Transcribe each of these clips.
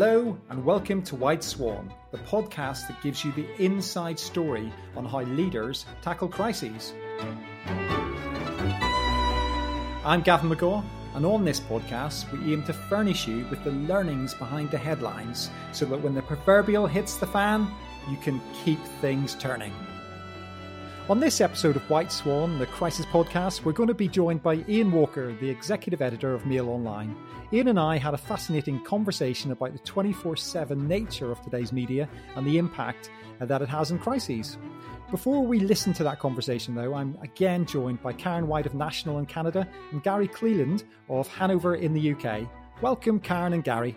Hello, and welcome to White Swan, the podcast that gives you the inside story on how leaders tackle crises. I'm Gavin McGaw, and on this podcast, we aim to furnish you with the learnings behind the headlines so that when the proverbial hits the fan, you can keep things turning. On this episode of White Swan, the Crisis Podcast, we're going to be joined by Ian Walker, the executive editor of Mail Online. Ian and I had a fascinating conversation about the 24 7 nature of today's media and the impact that it has in crises. Before we listen to that conversation, though, I'm again joined by Karen White of National in Canada and Gary Cleland of Hanover in the UK. Welcome, Karen and Gary.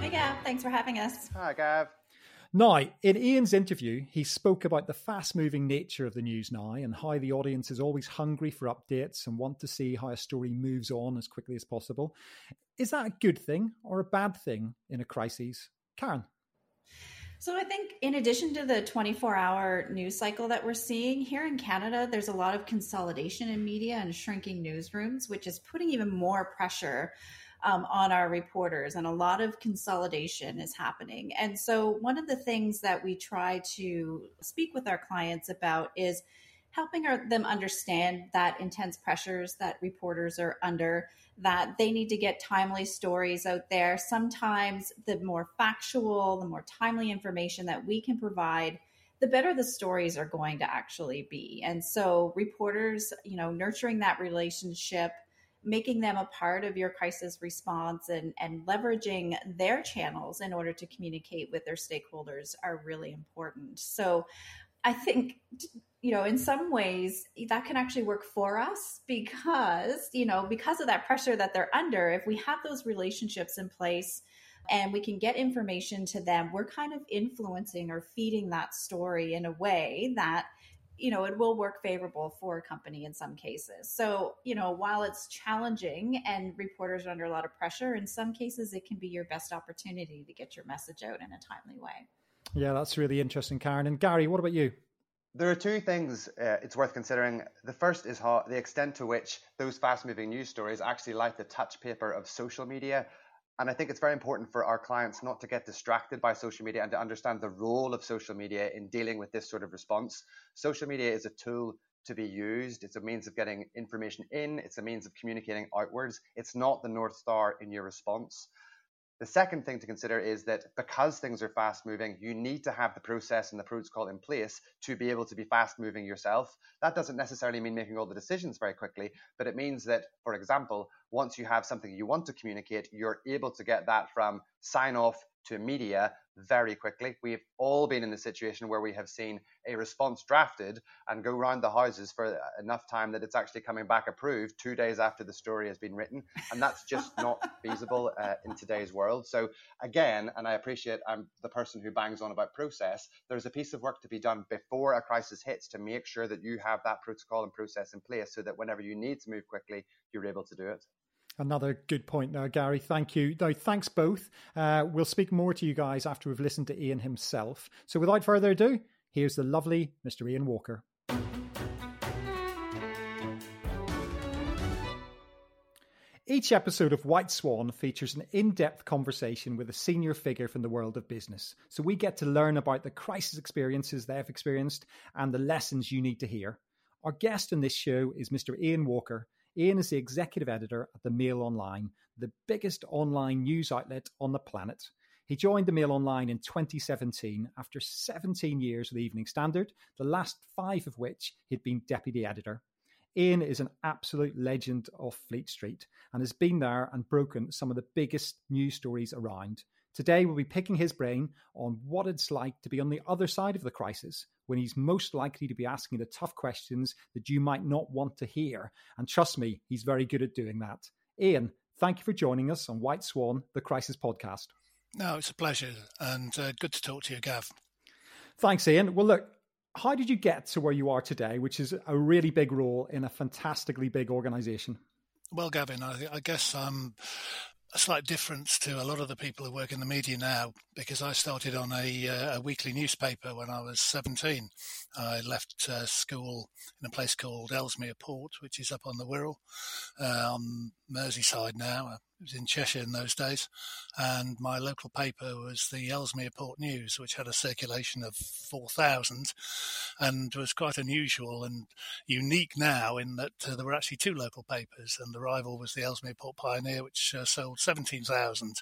Hey, Gav. Thanks for having us. Hi, Gav. Now, in Ian's interview, he spoke about the fast moving nature of the news now and how the audience is always hungry for updates and want to see how a story moves on as quickly as possible. Is that a good thing or a bad thing in a crisis? Karen. So, I think in addition to the 24 hour news cycle that we're seeing here in Canada, there's a lot of consolidation in media and shrinking newsrooms, which is putting even more pressure um, on our reporters, and a lot of consolidation is happening. And so, one of the things that we try to speak with our clients about is helping our, them understand that intense pressures that reporters are under that they need to get timely stories out there sometimes the more factual the more timely information that we can provide the better the stories are going to actually be and so reporters you know nurturing that relationship making them a part of your crisis response and, and leveraging their channels in order to communicate with their stakeholders are really important. So I think you know in some ways that can actually work for us because you know because of that pressure that they're under if we have those relationships in place and we can get information to them we're kind of influencing or feeding that story in a way that you know, it will work favorable for a company in some cases. So, you know, while it's challenging and reporters are under a lot of pressure, in some cases it can be your best opportunity to get your message out in a timely way. Yeah, that's really interesting, Karen. And Gary, what about you? There are two things uh, it's worth considering. The first is how the extent to which those fast moving news stories actually light the touch paper of social media and I think it's very important for our clients not to get distracted by social media and to understand the role of social media in dealing with this sort of response. Social media is a tool to be used. It's a means of getting information in. It's a means of communicating outwards. It's not the North Star in your response. The second thing to consider is that because things are fast moving, you need to have the process and the protocol in place to be able to be fast moving yourself. That doesn't necessarily mean making all the decisions very quickly, but it means that, for example, once you have something you want to communicate, you're able to get that from sign off to media very quickly. We've all been in the situation where we have seen a response drafted and go round the houses for enough time that it's actually coming back approved two days after the story has been written. And that's just not feasible uh, in today's world. So, again, and I appreciate I'm the person who bangs on about process, there's a piece of work to be done before a crisis hits to make sure that you have that protocol and process in place so that whenever you need to move quickly, you're able to do it. Another good point there, Gary. Thank you. No, thanks both. Uh, we'll speak more to you guys after we've listened to Ian himself. So without further ado, here's the lovely Mr. Ian Walker. Each episode of White Swan features an in depth conversation with a senior figure from the world of business. So we get to learn about the crisis experiences they've experienced and the lessons you need to hear. Our guest in this show is Mr. Ian Walker, Ian is the executive editor at the Mail Online, the biggest online news outlet on the planet. He joined the Mail Online in 2017 after 17 years with the Evening Standard, the last five of which he'd been deputy editor. Ian is an absolute legend of Fleet Street and has been there and broken some of the biggest news stories around. Today, we'll be picking his brain on what it's like to be on the other side of the crisis when he's most likely to be asking the tough questions that you might not want to hear. And trust me, he's very good at doing that. Ian, thank you for joining us on White Swan, the Crisis Podcast. No, it's a pleasure and uh, good to talk to you, Gav. Thanks, Ian. Well, look, how did you get to where you are today, which is a really big role in a fantastically big organization? Well, Gavin, I, I guess I'm a slight difference to a lot of the people who work in the media now because I started on a, uh, a weekly newspaper when I was 17. I left uh, school in a place called Ellesmere Port, which is up on the Wirral, uh, on Merseyside now, It was in Cheshire in those days, and my local paper was the Ellesmere Port News, which had a circulation of 4,000 and was quite unusual and unique now in that uh, there were actually two local papers, and the rival was the Ellesmere Port Pioneer, which uh, sold 17,000.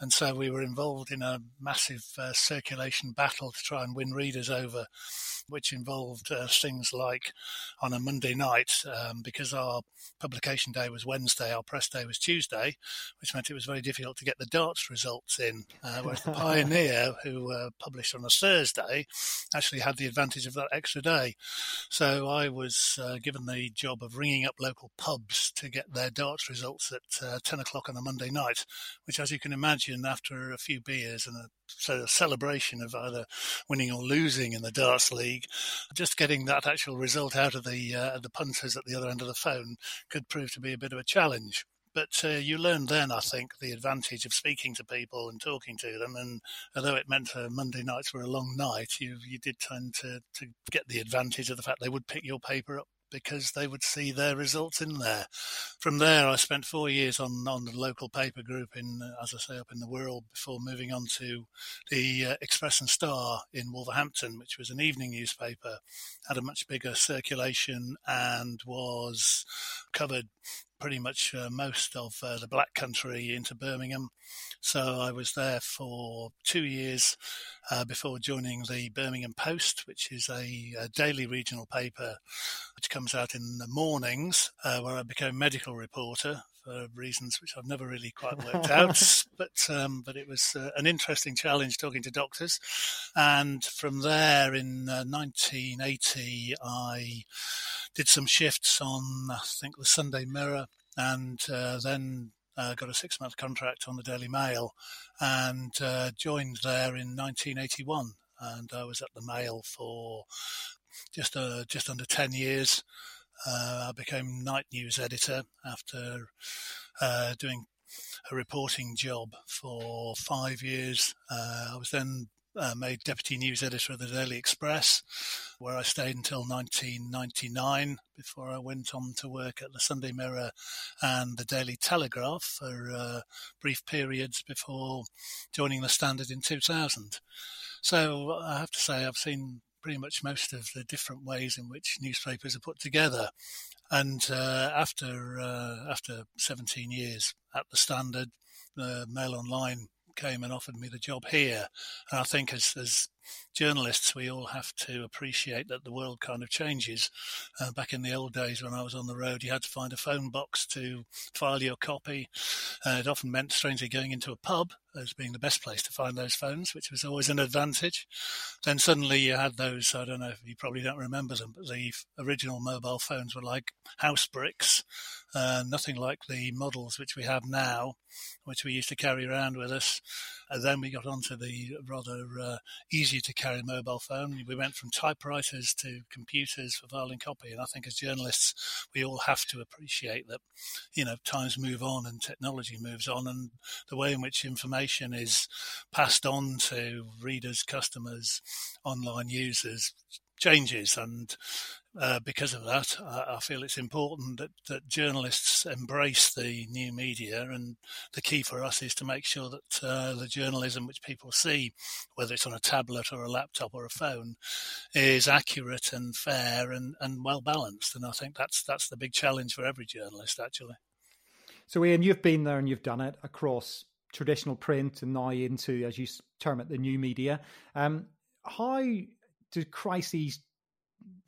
And so we were involved in a massive uh, circulation battle to try and win readers over, which involved uh, things like on a Monday night, um, because our publication day was Wednesday, our press day was Tuesday, which meant it was very difficult to get the darts results in. Uh, whereas the Pioneer, who uh, published on a Thursday, actually had the advantage of that extra day. So I was uh, given the job of ringing up local pubs to get their darts results at uh, 10 o'clock on a Monday night, which, as you can imagine, after a few beers and a, celebration of either winning or losing in the darts league, just getting that actual result out of the uh, the punters at the other end of the phone could prove to be a bit of a challenge. But uh, you learned then, I think, the advantage of speaking to people and talking to them. And although it meant uh, Monday nights were a long night, you you did tend to, to get the advantage of the fact they would pick your paper up because they would see their results in there. From there, I spent four years on, on the local paper group in, uh, as I say, up in the Wirral before moving on to the uh, Express and Star in Wolverhampton, which was an evening newspaper, had a much bigger circulation and was covered pretty much uh, most of uh, the Black Country into Birmingham. So I was there for two years uh, before joining the Birmingham Post, which is a, a, daily regional paper which comes out in the mornings, uh, where I became medical reporter for reasons which I've never really quite worked out. but um, but it was uh, an interesting challenge talking to doctors. And from there, in 1980, uh, I did some shifts on I think the Sunday Mirror, and uh, then uh, got a six month contract on the Daily Mail and uh, joined there in 1981. And I was at the Mail for just uh, just under 10 years. Uh, I became night news editor after uh, doing a reporting job for five years. Uh, I was then uh, made deputy news editor of the Daily Express, where I stayed until 1999 before I went on to work at the Sunday Mirror and the Daily Telegraph for uh, brief periods before joining the Standard in 2000. So I have to say I've seen pretty much most of the different ways in which newspapers are put together. And uh, after uh, after 17 years at the Standard, uh, Mail Online came and offered me the job here. And I think as, as journalists, we all have to appreciate that the world kind of changes. Uh, back in the old days when I was on the road, you had to find a phone box to file your copy. Uh, it often meant, strangely, going into a pub as being the best place to find those phones, which was always an advantage. Then suddenly you had those, I don't know, you probably don't remember them, but the original mobile phones were like house bricks, uh, nothing like the models which we have now, which we used to carry around with us. And then we got onto the rather uh, easy to carry mobile phone. We went from typewriters to computers for filing copy. And I think as journalists, we all have to appreciate that, you know, times move on and technology moves on and the way in which information is passed on to readers, customers, online users changes. And uh, because of that, I, I, feel it's important that, that journalists embrace the new media. And the key for us is to make sure that uh, the journalism which people see, whether it's on a tablet or a laptop or a phone, is accurate and fair and, and well balanced. And I think that's that's the big challenge for every journalist, actually. So, Ian, you've been there and you've done it across traditional print and now into, as you term it, the new media. Um, how do crises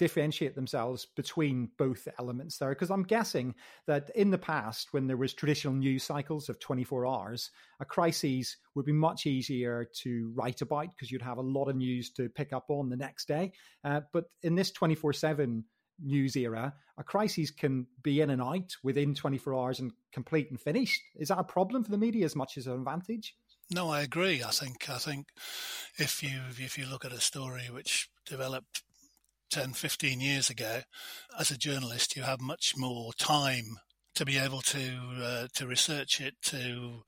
differentiate themselves between both elements there. Because i'm guessing that in the past when there was traditional news cycles of 24 hours a crisis would be much easier to write about because you'd have a lot of news to pick up on the next day. Uh, but in this 24-7 news era a crisis can be in and out within 24 hours and complete and finished. Is that a problem for the media as much as an advantage? No, I agree. I think I think if you if you look at a story which developed 10, 15 years ago, as a journalist, you have much more time to be able to uh, to research it, to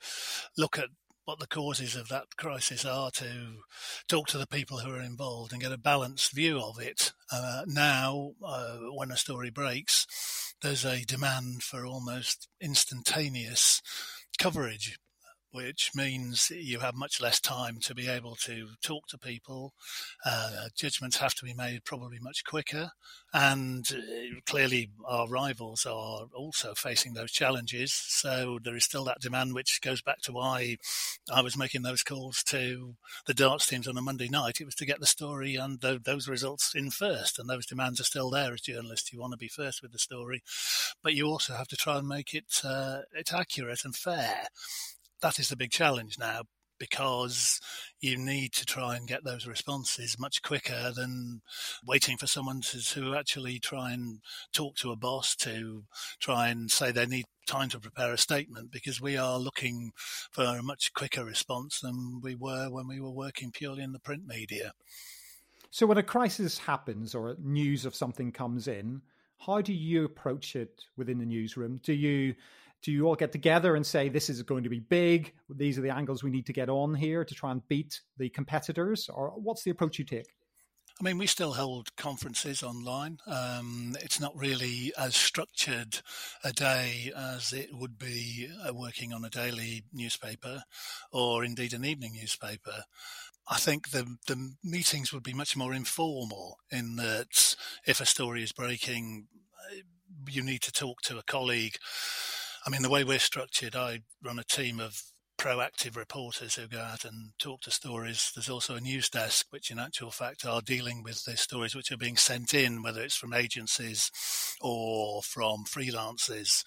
look at what the causes of that crisis are, to talk to the people who are involved and get a balanced view of it. Uh, now, uh, when a story breaks, there's a demand for almost instantaneous coverage which means you have much less time to be able to talk to people. Uh, judgments have to be made probably much quicker. And uh, clearly, our rivals are also facing those challenges. So there is still that demand, which goes back to why I was making those calls to the darts teams on a Monday night. It was to get the story and the, those results in first. And those demands are still there as journalists. You want to be first with the story, but you also have to try and make it uh, it accurate and fair that is the big challenge now because you need to try and get those responses much quicker than waiting for someone to, to actually try and talk to a boss to try and say they need time to prepare a statement because we are looking for a much quicker response than we were when we were working purely in the print media. So when a crisis happens or news of something comes in, how do you approach it within the newsroom? Do you do you all get together and say this is going to be big these are the angles we need to get on here to try and beat the competitors or what's the approach you take I mean, we still hold conferences online. Um, it's not really as structured a day as it would be uh, working on a daily newspaper or indeed an evening newspaper. I think the the meetings would be much more informal in that if a story is breaking, uh, you need to talk to a colleague I mean, the way we're structured, I run a team of proactive reporters who go out and talk to stories. There's also a news desk, which in actual fact are dealing with the stories which are being sent in, whether it's from agencies or from freelancers.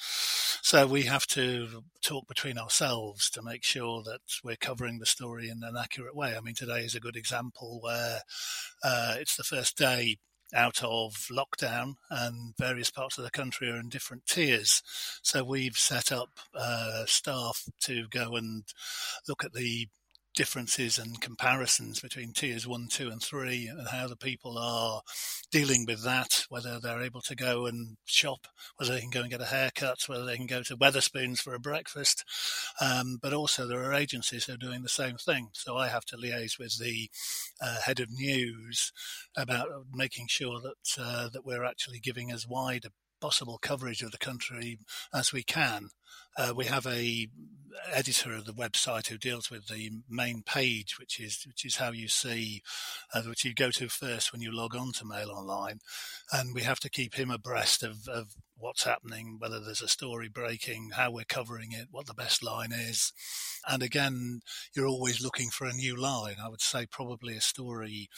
So we have to talk between ourselves to make sure that we're covering the story in an accurate way. I mean, today is a good example where uh, it's the first day out of lockdown, and various parts of the country are in different tiers. So we've set up uh, staff to go and look at the differences and comparisons between tiers one, two, and three, and how the people are dealing with that, whether they're able to go and shop, whether they can go and get a haircut, whether they can go to Wetherspoons for a breakfast. Um, but also, there are agencies who are doing the same thing. So I have to liaise with the uh, head of news about making sure that uh, that we're actually giving as wide a possible coverage of the country as we can. Uh, we have a editor of the website who deals with the main page, which is which is how you see, uh, which you go to first when you log on to Mail Online, and we have to keep him abreast of, of what's happening, whether there's a story breaking, how we're covering it, what the best line is. And again, you're always looking for a new line. I would say probably a story.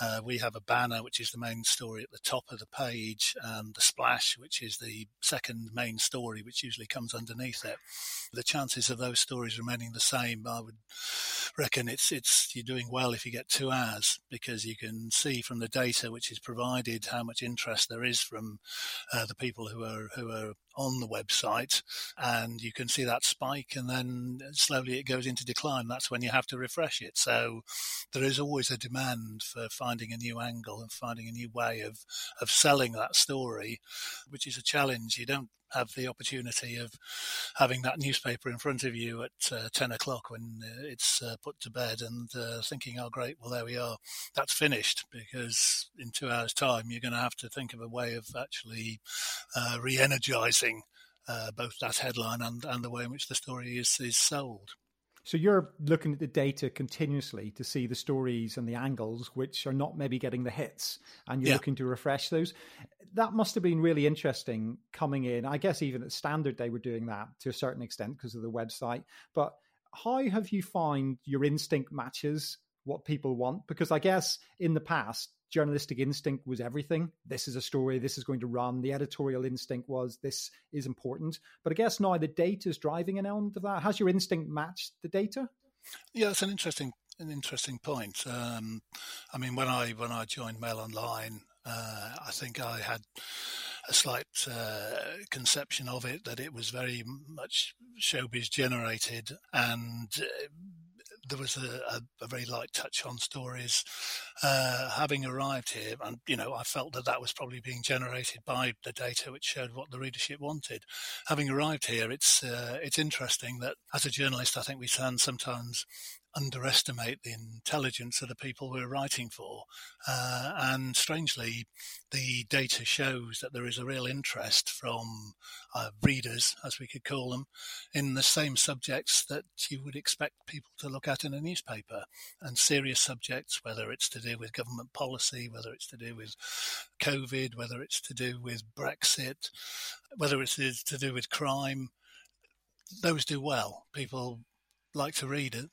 Uh, we have a banner, which is the main story at the top of the page, and the splash, which is the second main story, which usually comes underneath. The chances of those stories remaining the same, I would reckon it's it's you're doing well if you get two hours because you can see from the data which is provided how much interest there is from uh, the people who are who are on the website, and you can see that spike, and then slowly it goes into decline. That's when you have to refresh it. So there is always a demand for finding a new angle and finding a new way of of selling that story, which is a challenge. You don't have the opportunity of having that newspaper in front of you at uh, 10 o'clock when uh, it's uh, put to bed and uh, thinking, oh, great, well, there we are. That's finished because in two hours' time, you're going to have to think of a way of actually uh, re energizing uh, both that headline and, and the way in which the story is, is sold. So you're looking at the data continuously to see the stories and the angles which are not maybe getting the hits, and you're yeah. looking to refresh those. That must have been really interesting coming in. I guess even at Standard they were doing that to a certain extent because of the website. But how have you found your instinct matches what people want? Because I guess in the past journalistic instinct was everything. This is a story, this is going to run. The editorial instinct was this is important. But I guess now the data is driving an element of that. Has your instinct matched the data? Yeah, it's an interesting an interesting point. Um, I mean, when I when I joined Mail Online, uh, I think I had a slight uh, conception of it that it was very much showbiz generated and uh, there was a, a, a, very light touch on stories. Uh, having arrived here, and you know, I felt that that was probably being generated by the data which showed what the readership wanted. Having arrived here, it's uh, it's interesting that as a journalist, I think we can sometimes underestimate the intelligence of the people we're writing for. Uh, and strangely, the data shows that there is a real interest from uh, readers, as we could call them, in the same subjects that you would expect people to look at in a newspaper. And serious subjects, whether it's to do with government policy, whether it's to do with COVID, whether it's to do with Brexit, whether it's to do with crime, those do well. People like to read it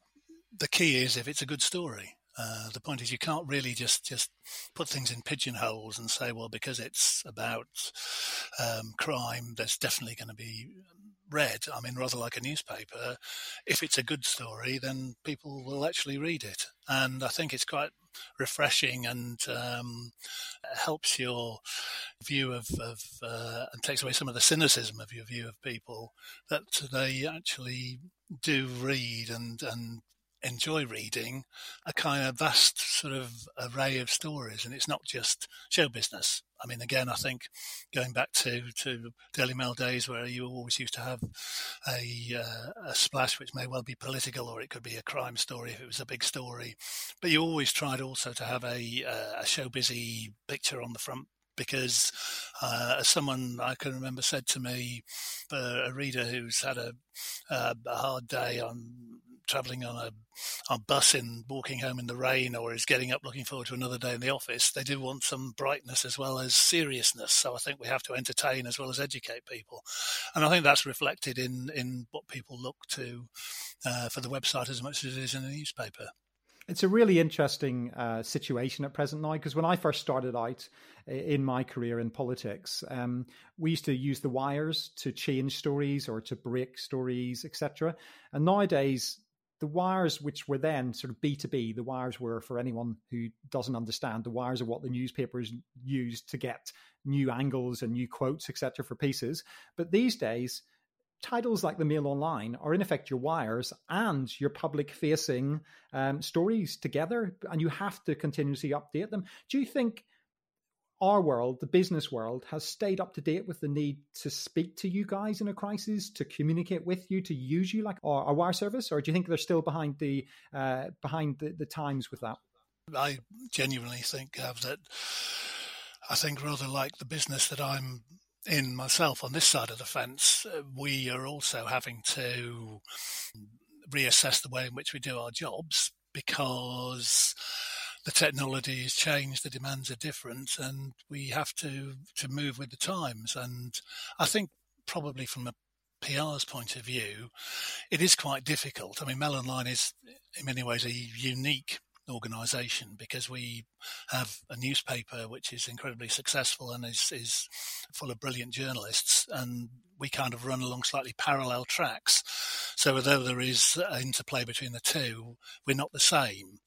the key is if it's a good story. Uh, the point is you can't really just just put things in pigeonholes and say, well, because it's about um, crime, there's definitely going to be read. I mean, rather like a newspaper. If it's a good story, then people will actually read it, and I think it's quite refreshing and um, helps your view of, of uh, and takes away some of the cynicism of your view of people that they actually do read and and enjoy reading a kind of vast sort of array of stories, and it's not just show business. I mean, again, I think going back to, to Daily Mail days where you always used to have a, uh, a splash which may well be political or it could be a crime story if it was a big story. But you always tried also to have a, uh, a show busy picture on the front because uh, someone I can remember said to me, uh, a reader who's had a, uh, a hard day on travelling on a, a bus and walking home in the rain or is getting up looking forward to another day in the office, they do want some brightness as well as seriousness. So I think we have to entertain as well as educate people. And I think that's reflected in, in what people look to uh, for the website as much as it is in the newspaper. It's a really interesting uh, situation at present now because when I first started out in my career in politics, um, we used to use the wires to change stories or to break stories, etc. And nowadays, the wires which were then sort of b2b the wires were for anyone who doesn't understand. The wires are what the newspapers used to get new angles and new quotes etc for pieces. But these days titles like the mail online are in effect your wires and your public facing um, stories together and you have to continuously update them. Do you think our world, the business world, has stayed up to date with the need to speak to you guys in a crisis, to communicate with you, to use you like our, our wire service, or do you think they're still behind the uh, behind the, the times with that? I genuinely think uh, that I think rather like the business that I'm in myself on this side of the fence, uh, we are also having to reassess the way in which we do our jobs because the technology has changed, the demands are different, and we have to to move with the times. And I think probably from a PR's point of view, it is quite difficult. I mean, Mail Online is in many ways a unique organisation because we have a newspaper which is incredibly successful and is, is full of brilliant journalists, and we kind of run along slightly parallel tracks. So, although there is interplay between the two, we're not the same.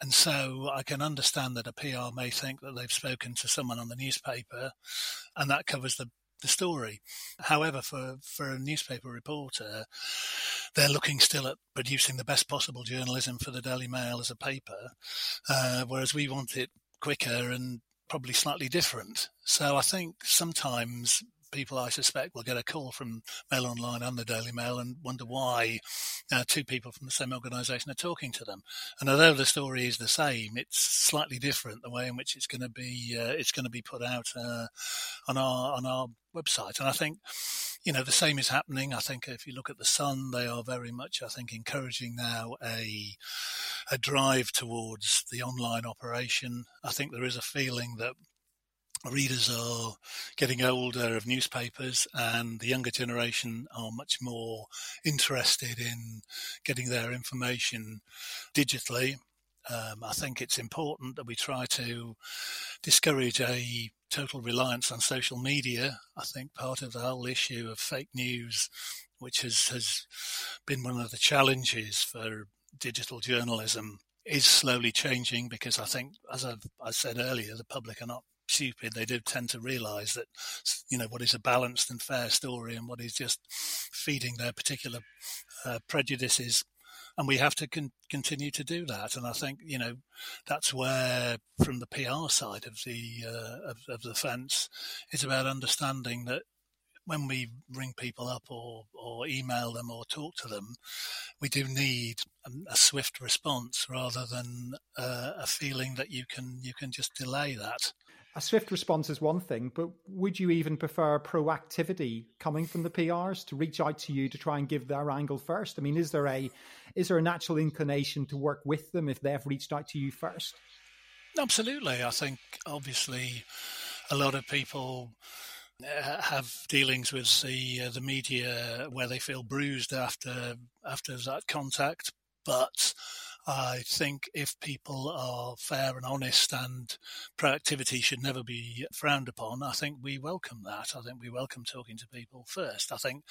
And so I can understand that a PR may think that they've spoken to someone on the newspaper and that covers the, the story. However, for, for a newspaper reporter, they're looking still at producing the best possible journalism for the Daily Mail as a paper, uh, whereas we want it quicker and probably slightly different. So I think sometimes people, I suspect, will get a call from Mail Online and the Daily Mail and wonder why uh, two people from the same organisation are talking to them. And although the story is the same, it's slightly different the way in which it's going to be uh, it's going to be put out uh, on our on our website. And I think you know the same is happening. I think if you look at the Sun, they are very much I think encouraging now a a drive towards the online operation. I think there is a feeling that readers are getting older of newspapers and the younger generation are much more interested in getting their information digitally. Um, I think it's important that we try to discourage a total reliance on social media. I think part of the whole issue of fake news, which has, has been one of the challenges for digital journalism, is slowly changing because I think, as I've, I said earlier, the public are not stupid, they do tend to realise that you know what is a balanced and fair story and what is just feeding their particular uh, prejudices. And we have to con- continue to do that. And I think you know that's where, from the PR side of the uh, of, of the fence, it's about understanding that when we ring people up or, or email them or talk to them, we do need a, a swift response rather than uh, a feeling that you can you can just delay that. A swift response is one thing, but would you even prefer proactivity coming from the PRs to reach out to you to try and give their angle first? I mean, is there a is there a natural inclination to work with them if they've reached out to you first? Absolutely. I think obviously a lot of people uh, have dealings with the uh, the media where they feel bruised after after that contact, but I think if people are fair and honest and proactivity should never be frowned upon, I think we welcome that. I think we welcome talking to people first. I think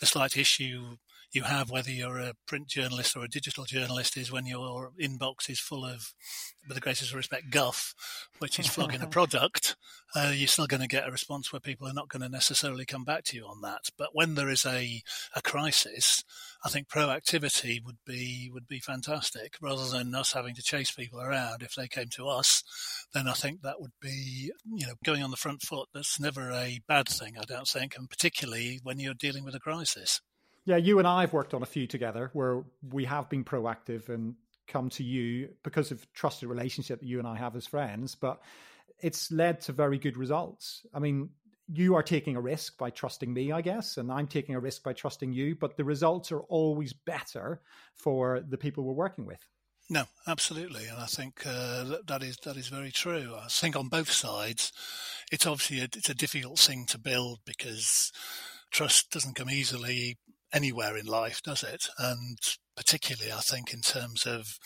the slight issue you have, whether you're a print journalist or a digital journalist, is when your inbox is full of, with the greatest respect, guff, which is flogging a product, uh, you're still going to get a response where people are not going to necessarily come back to you on that. But when there is a, a crisis, I think proactivity would be would be fantastic rather than us having to chase people around. If they came to us, then I think that would be you know going on the front foot. That's never a bad thing, I don't think, and particularly when you're dealing with a crisis. Yeah, you and I have worked on a few together where we have been proactive and come to you because of trusted relationship that you and I have as friends, but it's led to very good results. I mean, you are taking a risk by trusting me, I guess, and I'm taking a risk by trusting you, but the results are always better for the people we're working with. No, absolutely, and I think uh, that, that is that is very true. I think on both sides, it's obviously a, it's a difficult thing to build because trust doesn't come easily anywhere in life, does it? And particularly, I think in terms of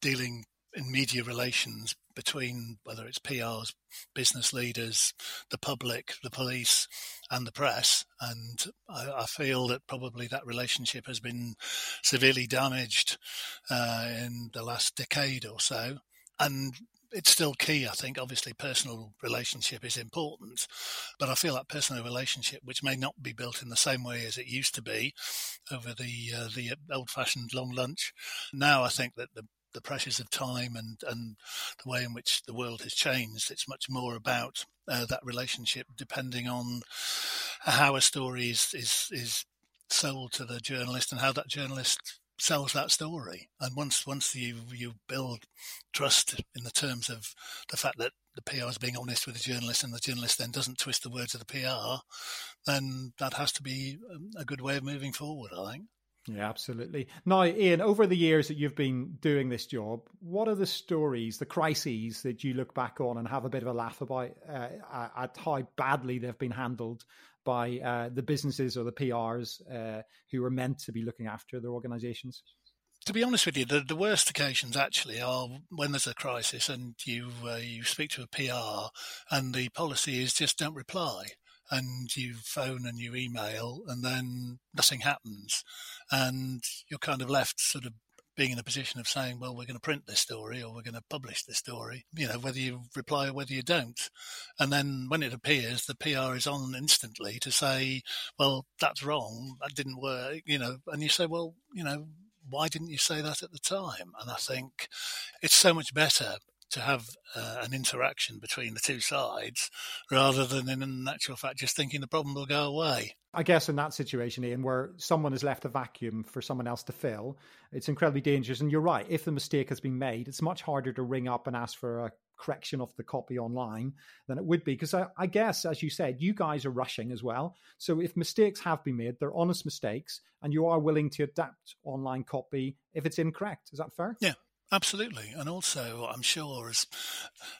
dealing in media relations between whether it's PRs, business leaders, the public, the police, and the press. And I, I feel that probably that relationship has been severely damaged uh, in the last decade or so. And it's still key, I think. Obviously, personal relationship is important, but I feel that personal relationship, which may not be built in the same way as it used to be over the uh, the old-fashioned long lunch, now I think that the the pressures of time and, and the way in which the world has changed. It's much more about uh, that relationship depending on how a story is, is, is sold to the journalist and how that journalist sells that story. And once once you you build trust in the terms of the fact that the PR is being honest with the journalist and the journalist then doesn't twist the words of the PR, then that has to be um, a good way of moving forward, I think. Yeah, absolutely. Now, Ian, over the years that you've been doing this job, what are the stories, the crises that you look back on and have a bit of a laugh about uh, at how badly they've been handled by uh, the businesses or the PRs uh, who are meant to be looking after their organizations? To be honest with you, the, the worst occasions actually are when there's a crisis and you uh, you speak to a PR and the policy is just don't reply and you phone and you email and then nothing happens and you're kind of left sort of being in a position of saying, well, we're going to print this story or we're going to publish this story, you know, whether you reply or whether you don't. And then when it appears, the PR is on instantly to say, well, that's wrong. That didn't work, you know, and you say, well, you know, why didn't you say that at the time? And I think it's so much better to have uh, an interaction between the two sides rather than in actual fact just thinking the problem will go away. I guess in that situation, Ian, where someone has left a vacuum for someone else to fill, it's incredibly dangerous. And you're right, if the mistake has been made, it's much harder to ring up and ask for a correction of the copy online than it would be. Because I, I, guess, as you said, you guys are rushing as well. So if mistakes have been made, they're honest mistakes, and you are willing to adapt online copy if it's incorrect. Is that fair? Yeah, Absolutely. And also, I'm sure, as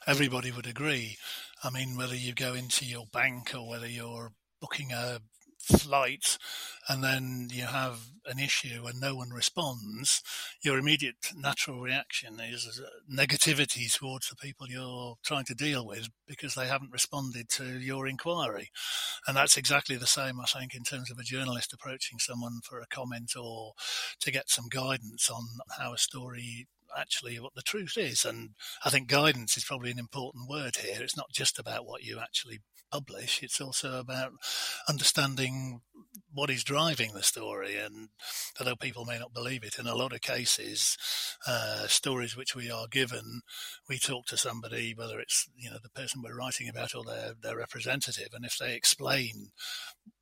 everybody would agree, I mean, whether you go into your bank or whether you're booking a flight and then you have an issue and no one responds, your immediate natural reaction is uh, negativity towards the people you're trying to deal with because they haven't responded to your inquiry. And that's exactly the same, I think, in terms of a journalist approaching someone for a comment or to get some guidance on how a story actually what the truth is. And I think guidance is probably an important word here. It's not just about what you actually publish. It's also about understanding what is driving the story. And although people may not believe it, in a lot of cases, uh, stories which we are given, we talk to somebody, whether it's you know the person we're writing about or their their representative, and if they explain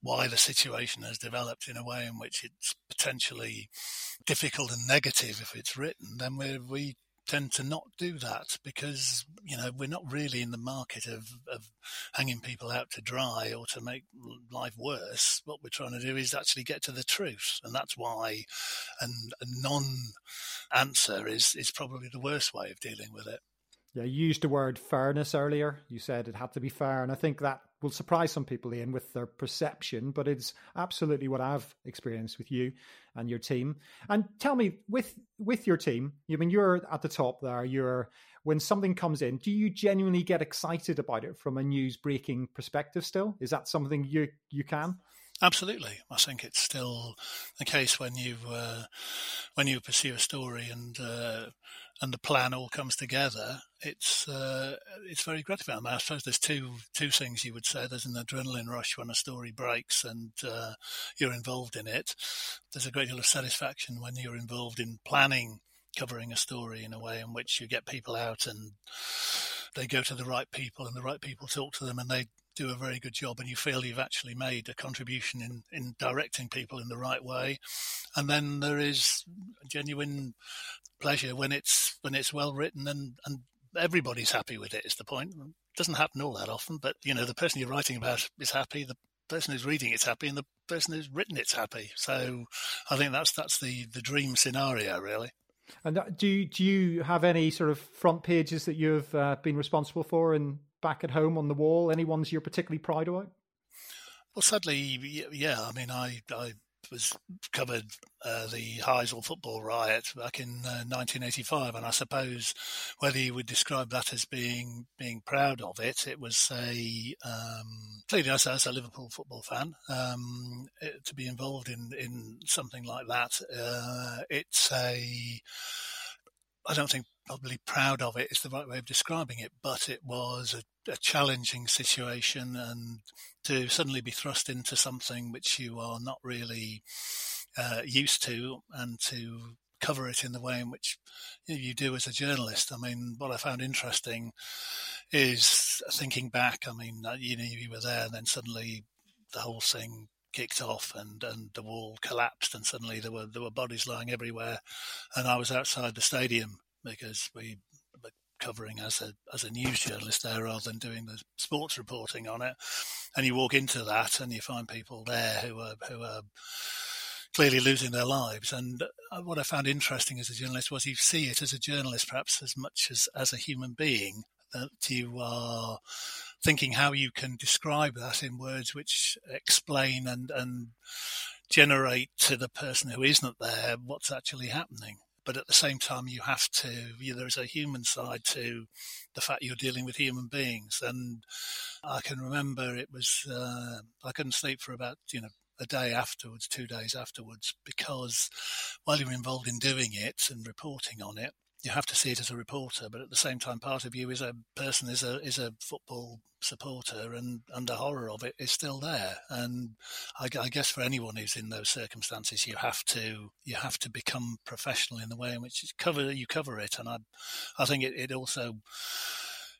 why the situation has developed in a way in which it's potentially difficult and negative if it's written, then we we tend to not do that because you know we're not really in the market of, of hanging people out to dry or to make life worse. What we're trying to do is actually get to the truth, and that's why an, a non-answer is is probably the worst way of dealing with it. Yeah, you used the word fairness earlier. You said it had to be fair, and I think that will surprise some people in with their perception, but it's absolutely what I've experienced with you and your team. And tell me, with with your team, I mean, you're at the top there. You're when something comes in, do you genuinely get excited about it from a news breaking perspective? Still, is that something you you can? Absolutely, I think it's still the case when you uh, when you pursue a story and uh, and the plan all comes together. It's uh, it's very gratifying. I suppose there's two two things you would say. There's an adrenaline rush when a story breaks and uh, you're involved in it. There's a great deal of satisfaction when you're involved in planning covering a story in a way in which you get people out and they go to the right people and the right people talk to them and they do a very good job and you feel you've actually made a contribution in, in directing people in the right way. And then there is genuine pleasure when it's when it's well written and, and everybody's happy with it is the point. It doesn't happen all that often, but you know, the person you're writing about is happy, the person who's reading it's happy, and the person who's written it's happy. So I think that's that's the, the dream scenario really. And uh, do do you have any sort of front pages that you've uh, been responsible for and back at home on the wall? Any ones you're particularly proud of? Well, sadly, yeah. I mean, I I was covered uh, the Heysel football riot back in uh, 1985, and I suppose whether you would describe that as being being proud of it, it was a um, clearly as, as, a Liverpool football fan um, it, to be involved in in something like that. Uh, it's a I don't think probably proud of it is the right way of describing it, but it was a, a, challenging situation and to suddenly be thrust into something which you are not really uh, used to and to cover it in the way in which you do as a journalist. I mean, what I found interesting is thinking back. I mean, uh, you know, you were there and then suddenly the whole thing kicked off and, and the wall collapsed and suddenly there were there were bodies lying everywhere. And I was outside the stadium because we were covering as a as a news journalist there rather than doing the sports reporting on it. And you walk into that and you find people there who are who are clearly losing their lives. And uh, what I found interesting as a journalist was you see it as a journalist perhaps as much as as a human being that you are thinking how you can describe that in words which explain and, and generate to the person who isn't there what's actually happening. But at the same time, you have to, you there's a human side to the fact you're dealing with human beings. And I can remember it was, uh, I couldn't sleep for about, you know, a day afterwards, two days afterwards, because while you're involved in doing it and reporting on it, you have to see it as a reporter, but at the same time, part of you is a person is a is a football supporter, and and the horror of it is still there. And I, I, guess for anyone who's in those circumstances, you have to you have to become professional in the way in which you cover you cover it. And I I think it, it also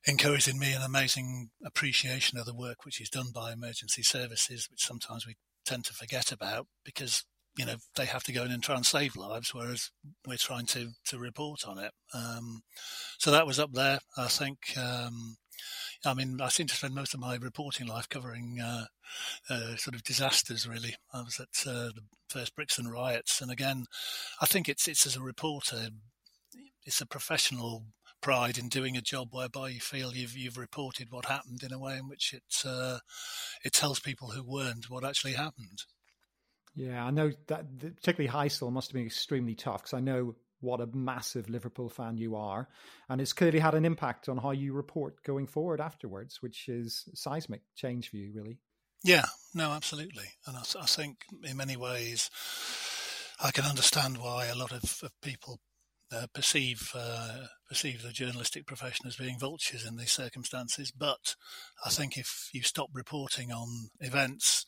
encouraged in me an amazing appreciation of the work which is done by emergency services, which sometimes we tend to forget about because you know they have to go in and try and save lives, whereas we're trying to to report on it. Um, so that was up there. I think. Um, I mean, I seem to spend most of my reporting life covering uh, uh, sort of disasters. Really, I was at uh, the first Brixton riots, and again, I think it's it's as a reporter, it's a professional pride in doing a job whereby you feel you've you've reported what happened in a way in which it uh, it tells people who weren't what actually happened. Yeah, I know that particularly Heysel must have been extremely tough because I know what a massive Liverpool fan you are, and it's clearly had an impact on how you report going forward afterwards, which is seismic change for you, really. Yeah, no, absolutely, and I, I think in many ways I can understand why a lot of, of people uh, perceive uh, perceive the journalistic profession as being vultures in these circumstances. But I think if you stop reporting on events,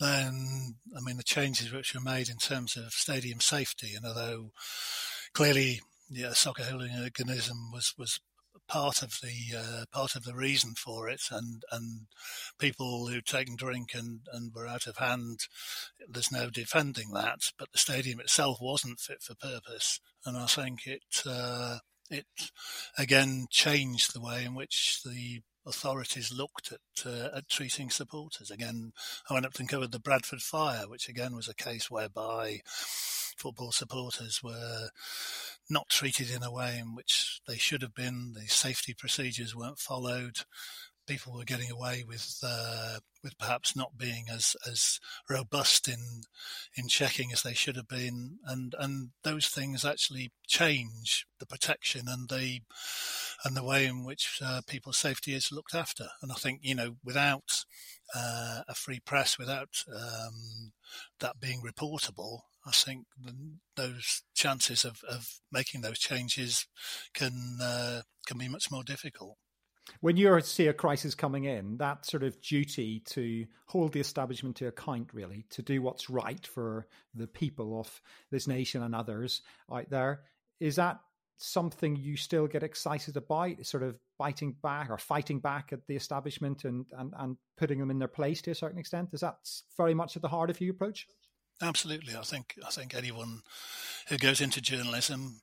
then I mean the changes which were made in terms of stadium safety, and although clearly yeah, soccer hooliganism was was part of the uh, part of the reason for it, and and people who'd taken drink and, and were out of hand. There's no defending that, but the stadium itself wasn't fit for purpose, and I think it uh, it again changed the way in which the authorities looked at uh, at treating supporters. Again, I went up and covered the Bradford fire, which again was a case whereby football supporters were not treated in a way in which they should have been. The safety procedures weren't followed. People were getting away with uh, with perhaps not being as as robust in in checking as they should have been, and and those things actually change the protection and the and the way in which uh, people's safety is looked after. And I think you know without uh, a free press, without um, that being reportable, I think those chances of, of making those changes can uh, can be much more difficult. When you see a crisis coming in, that sort of duty to hold the establishment to account, really, to do what's right for the people of this nation and others out there, is that something you still get excited about, sort of biting back or fighting back at the establishment and, and, and putting them in their place to a certain extent? Is that very much at the heart of your approach? Absolutely, I think I think anyone who goes into journalism,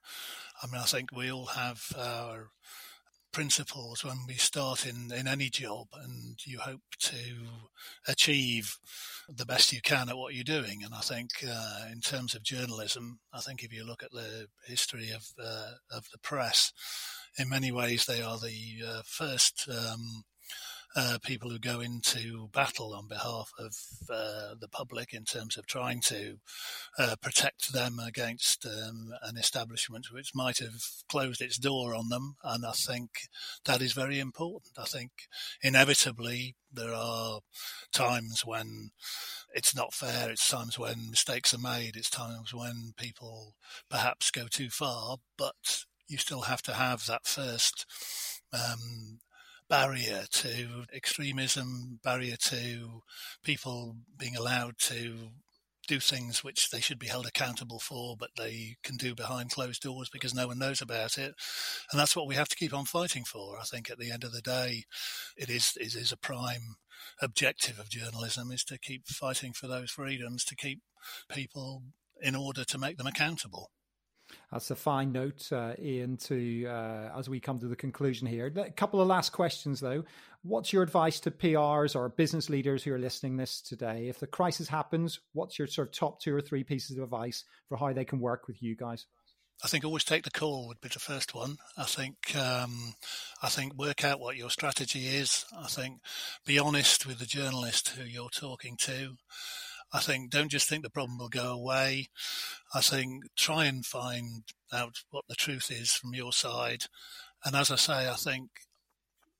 I mean, I think we all have our principles when we start in, in any job and you hope to achieve the best you can at what you're doing. And I think uh, in terms of journalism, I think if you look at the history of, uh, of the press, in many ways they are the uh, first um, uh, people who go into battle on behalf of uh, the public in terms of trying to uh, protect them against um, an establishment which might have closed its door on them. And I think that is very important. I think inevitably there are times when it's not fair. It's times when mistakes are made. It's times when people perhaps go too far, but you still have to have that first um, barrier to extremism, barrier to people being allowed to do things which they should be held accountable for, but they can do behind closed doors because no one knows about it. And that's what we have to keep on fighting for. I think at the end of the day, it is, it is a prime objective of journalism is to keep fighting for those freedoms, to keep people in order to make them accountable. That's a fine note, uh, Ian, to uh, as we come to the conclusion here. A couple of last questions, though. What's your advice to PRs or business leaders who are listening this today? If the crisis happens, what's your sort of top two or three pieces of advice for how they can work with you guys? I think always take the call would be the first one. I think um, I think work out what your strategy is. I think be honest with the journalist who you're talking to. I think don't just think the problem will go away. I think try and find out what the truth is from your side. And as I say, I think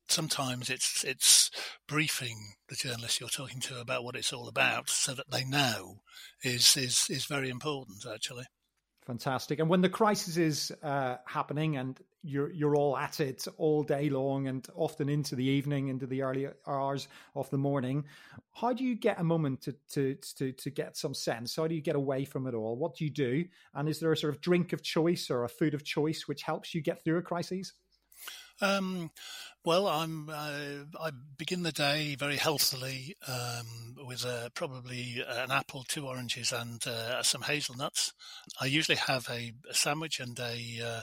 sometimes it's it's briefing the journalist you're talking to about what it's all about so that they know is is is very important actually. Fantastic. And when the crisis is uh, happening and you're you're all at it all day long and often into the evening, into the early hours of the morning, how do you get a moment to to to to get some sense? How do you get away from it all? What do you do? And is there a sort of drink of choice or a food of choice which helps you get through a crisis? Um, well, I'm. Uh, I begin the day very healthily um, with uh, probably an apple, two oranges, and uh, some hazelnuts. I usually have a, a sandwich and a uh,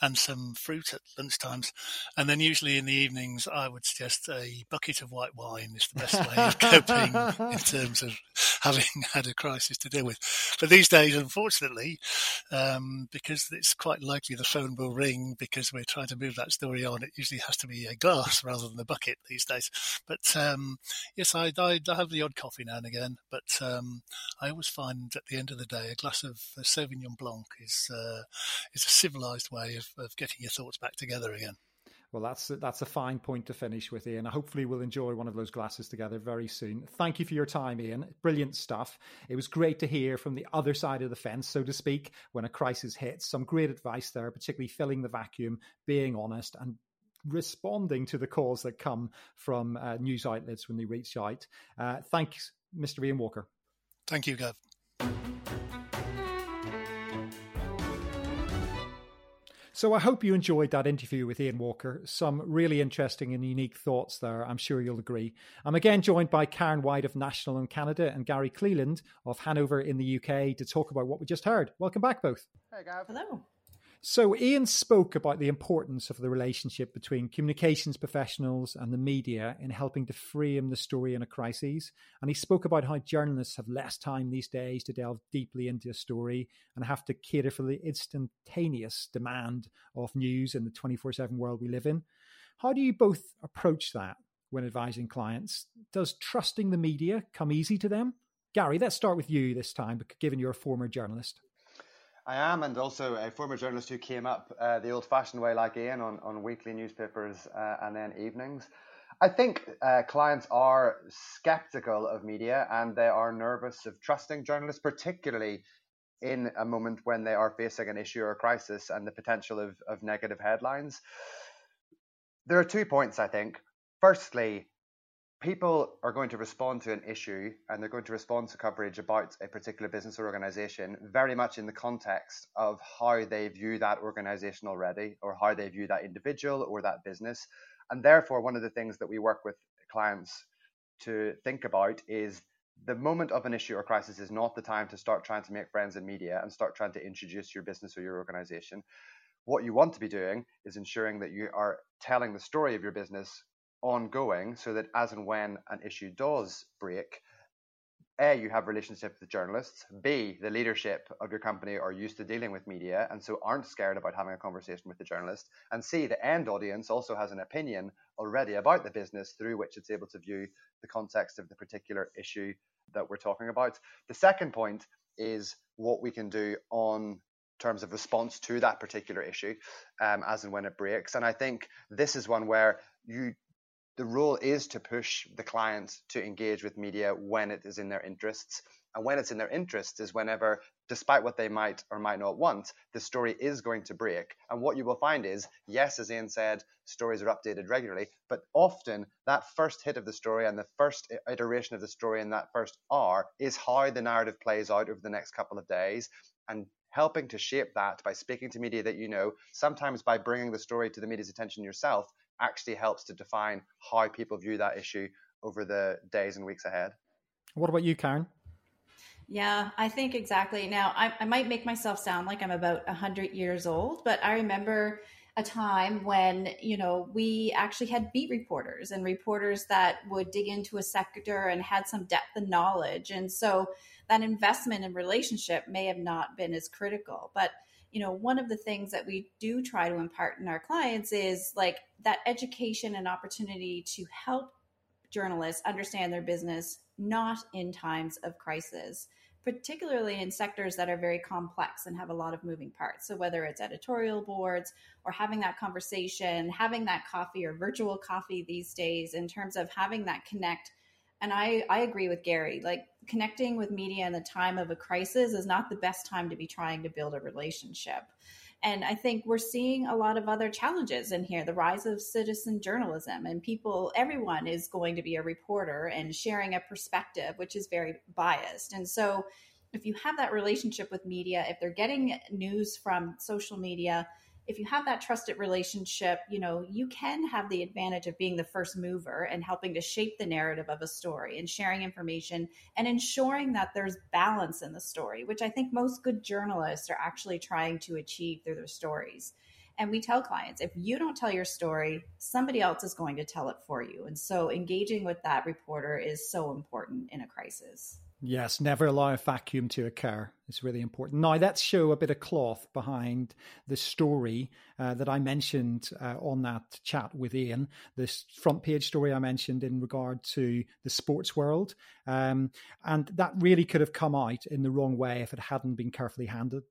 and some fruit at lunchtimes, and then usually in the evenings I would suggest a bucket of white wine is the best way of coping in terms of having had a crisis to deal with. But these days, unfortunately, um, because it's quite likely the phone will ring because we're trying to move that story on, it usually has to be a glass rather than a bucket these days. But um, yes, I, I, I, have the odd coffee now and again, but um, I always find at the end of the day a glass of Sauvignon Blanc is uh, is a civilized way of, of getting your thoughts back together again. Well, that's that's a fine point to finish with, Ian. Hopefully, we'll enjoy one of those glasses together very soon. Thank you for your time, Ian. Brilliant stuff. It was great to hear from the other side of the fence, so to speak, when a crisis hits. Some great advice there, particularly filling the vacuum, being honest, and responding to the calls that come from uh, news outlets when they reach out. Uh, thanks, Mr. Ian Walker. Thank you, Gav. So I hope you enjoyed that interview with Ian Walker. Some really interesting and unique thoughts there. I'm sure you'll agree. I'm again joined by Karen White of National in Canada and Gary Cleland of Hanover in the UK to talk about what we just heard. Welcome back, both. Hey, Gav. Hello. So, Ian spoke about the importance of the relationship between communications professionals and the media in helping to frame the story in a crisis. And he spoke about how journalists have less time these days to delve deeply into a story and have to cater for the instantaneous demand of news in the 24 7 world we live in. How do you both approach that when advising clients? Does trusting the media come easy to them? Gary, let's start with you this time, given you're a former journalist. I am, and also a former journalist who came up uh, the old-fashioned way, like Ian, on, on weekly newspapers uh, and then evenings. I think uh, clients are skeptical of media and they are nervous of trusting journalists, particularly in a moment when they are facing an issue or a crisis and the potential of, of negative headlines. There are two points, I think. Firstly, people are going to respond to an issue and they're going to respond to coverage about a particular business or organization very much in the context of how they view that organization already or how they view that individual or that business. And therefore, one of the things that we work with clients to think about is the moment of an issue or crisis is not the time to start trying to make friends in media and start trying to introduce your business or your organization. What you want to be doing is ensuring that you are telling the story of your business ongoing so that as and when an issue does break, a, you have relationships with journalists. B, the leadership of your company are used to dealing with media and so aren't scared about having a conversation with the journalist. And C, the end audience also has an opinion already about the business through which it's able to view the context of the particular issue that we're talking about. The second point is what we can do on terms of response to that particular issue um, as and when it breaks. And I think this is one where you the rule is to push the client to engage with media when it is in their interests. And when it's in their interests is whenever, despite what they might or might not want, the story is going to break. And what you will find is, yes, as Ian said, stories are updated regularly, but often that first hit of the story and the first iteration of the story in that first R is how the narrative plays out over the next couple of days. And helping to shape that by speaking to media that you know, sometimes by bringing the story to the media's attention yourself, actually helps to define how people view that issue over the days and weeks ahead. What about you, Karen? Yeah, I think exactly. Now, I, I might make myself sound like I'm about 100 years old, but I remember a time when, you know, we actually had beat reporters and reporters that would dig into a sector and had some depth and knowledge. And so that investment and relationship may have not been as critical. But you know, one of the things that we do try to impart in our clients is like that education and opportunity to help journalists understand their business not in times of crisis particularly in sectors that are very complex and have a lot of moving parts. So, whether it's editorial boards or having that conversation, having that coffee or virtual coffee these days, in terms of having that connect and I, I agree with Gary. Like connecting with media in the time of a crisis is not the best time to be trying to build a relationship. And I think we're seeing a lot of other challenges in here the rise of citizen journalism, and people, everyone is going to be a reporter and sharing a perspective, which is very biased. And so, if you have that relationship with media, if they're getting news from social media, if you have that trusted relationship, you know, you can have the advantage of being the first mover and helping to shape the narrative of a story and sharing information and ensuring that there's balance in the story, which I think most good journalists are actually trying to achieve through their stories. And we tell clients if you don't tell your story, somebody else is going to tell it for you. And so engaging with that reporter is so important in a crisis. Yes, never allow a vacuum to occur. It's really important. Now, let's show a bit of cloth behind the story uh, that I mentioned uh, on that chat with Ian. This front page story I mentioned in regard to the sports world. Um, and that really could have come out in the wrong way if it hadn't been carefully handled.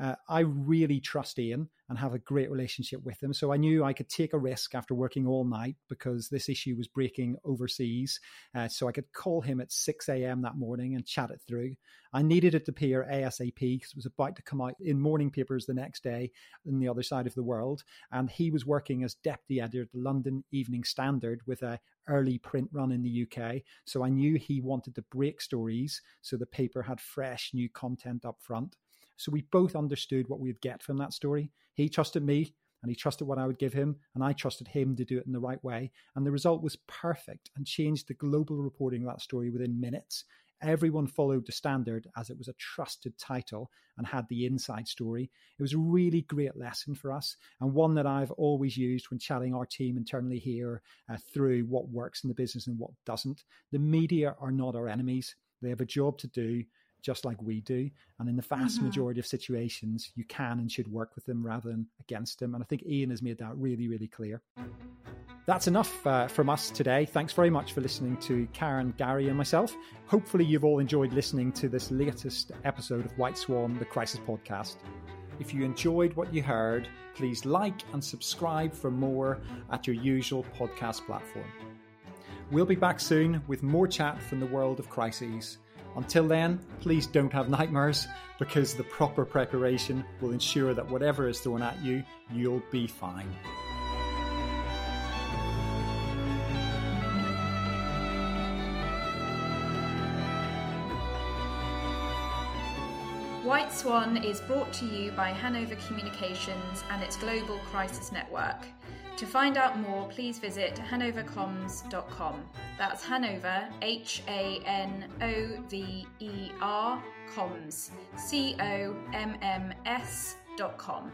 Uh, I really trust Ian and have a great relationship with him. So I knew I could take a risk after working all night because this issue was breaking overseas. Uh, so I could call him at 6 a.m. that morning and chat it through. I needed it to appear ASAP because it was about to come out in morning papers the next day in the other side of the world. And he was working as deputy editor at the London Evening Standard with a early print run in the UK. So I knew he wanted to break stories so the paper had fresh new content up front. So we both understood what we'd get from that story. He trusted me and he trusted what I would give him, and I trusted him to do it in the right way. And the result was perfect and changed the global reporting of that story within minutes. Everyone followed the standard as it was a trusted title and had the inside story. It was a really great lesson for us, and one that I've always used when chatting our team internally here uh, through what works in the business and what doesn't. The media are not our enemies, they have a job to do just like we do. And in the vast mm-hmm. majority of situations, you can and should work with them rather than against them. And I think Ian has made that really, really clear. That's enough uh, from us today. Thanks very much for listening to Karen, Gary, and myself. Hopefully, you've all enjoyed listening to this latest episode of White Swan, the Crisis Podcast. If you enjoyed what you heard, please like and subscribe for more at your usual podcast platform. We'll be back soon with more chat from the world of crises. Until then, please don't have nightmares because the proper preparation will ensure that whatever is thrown at you, you'll be fine. White Swan is brought to you by Hanover Communications and its Global Crisis Network. To find out more, please visit hanovercomms.com. That's Hanover, H A N O V E R, comms, C O M M S.com.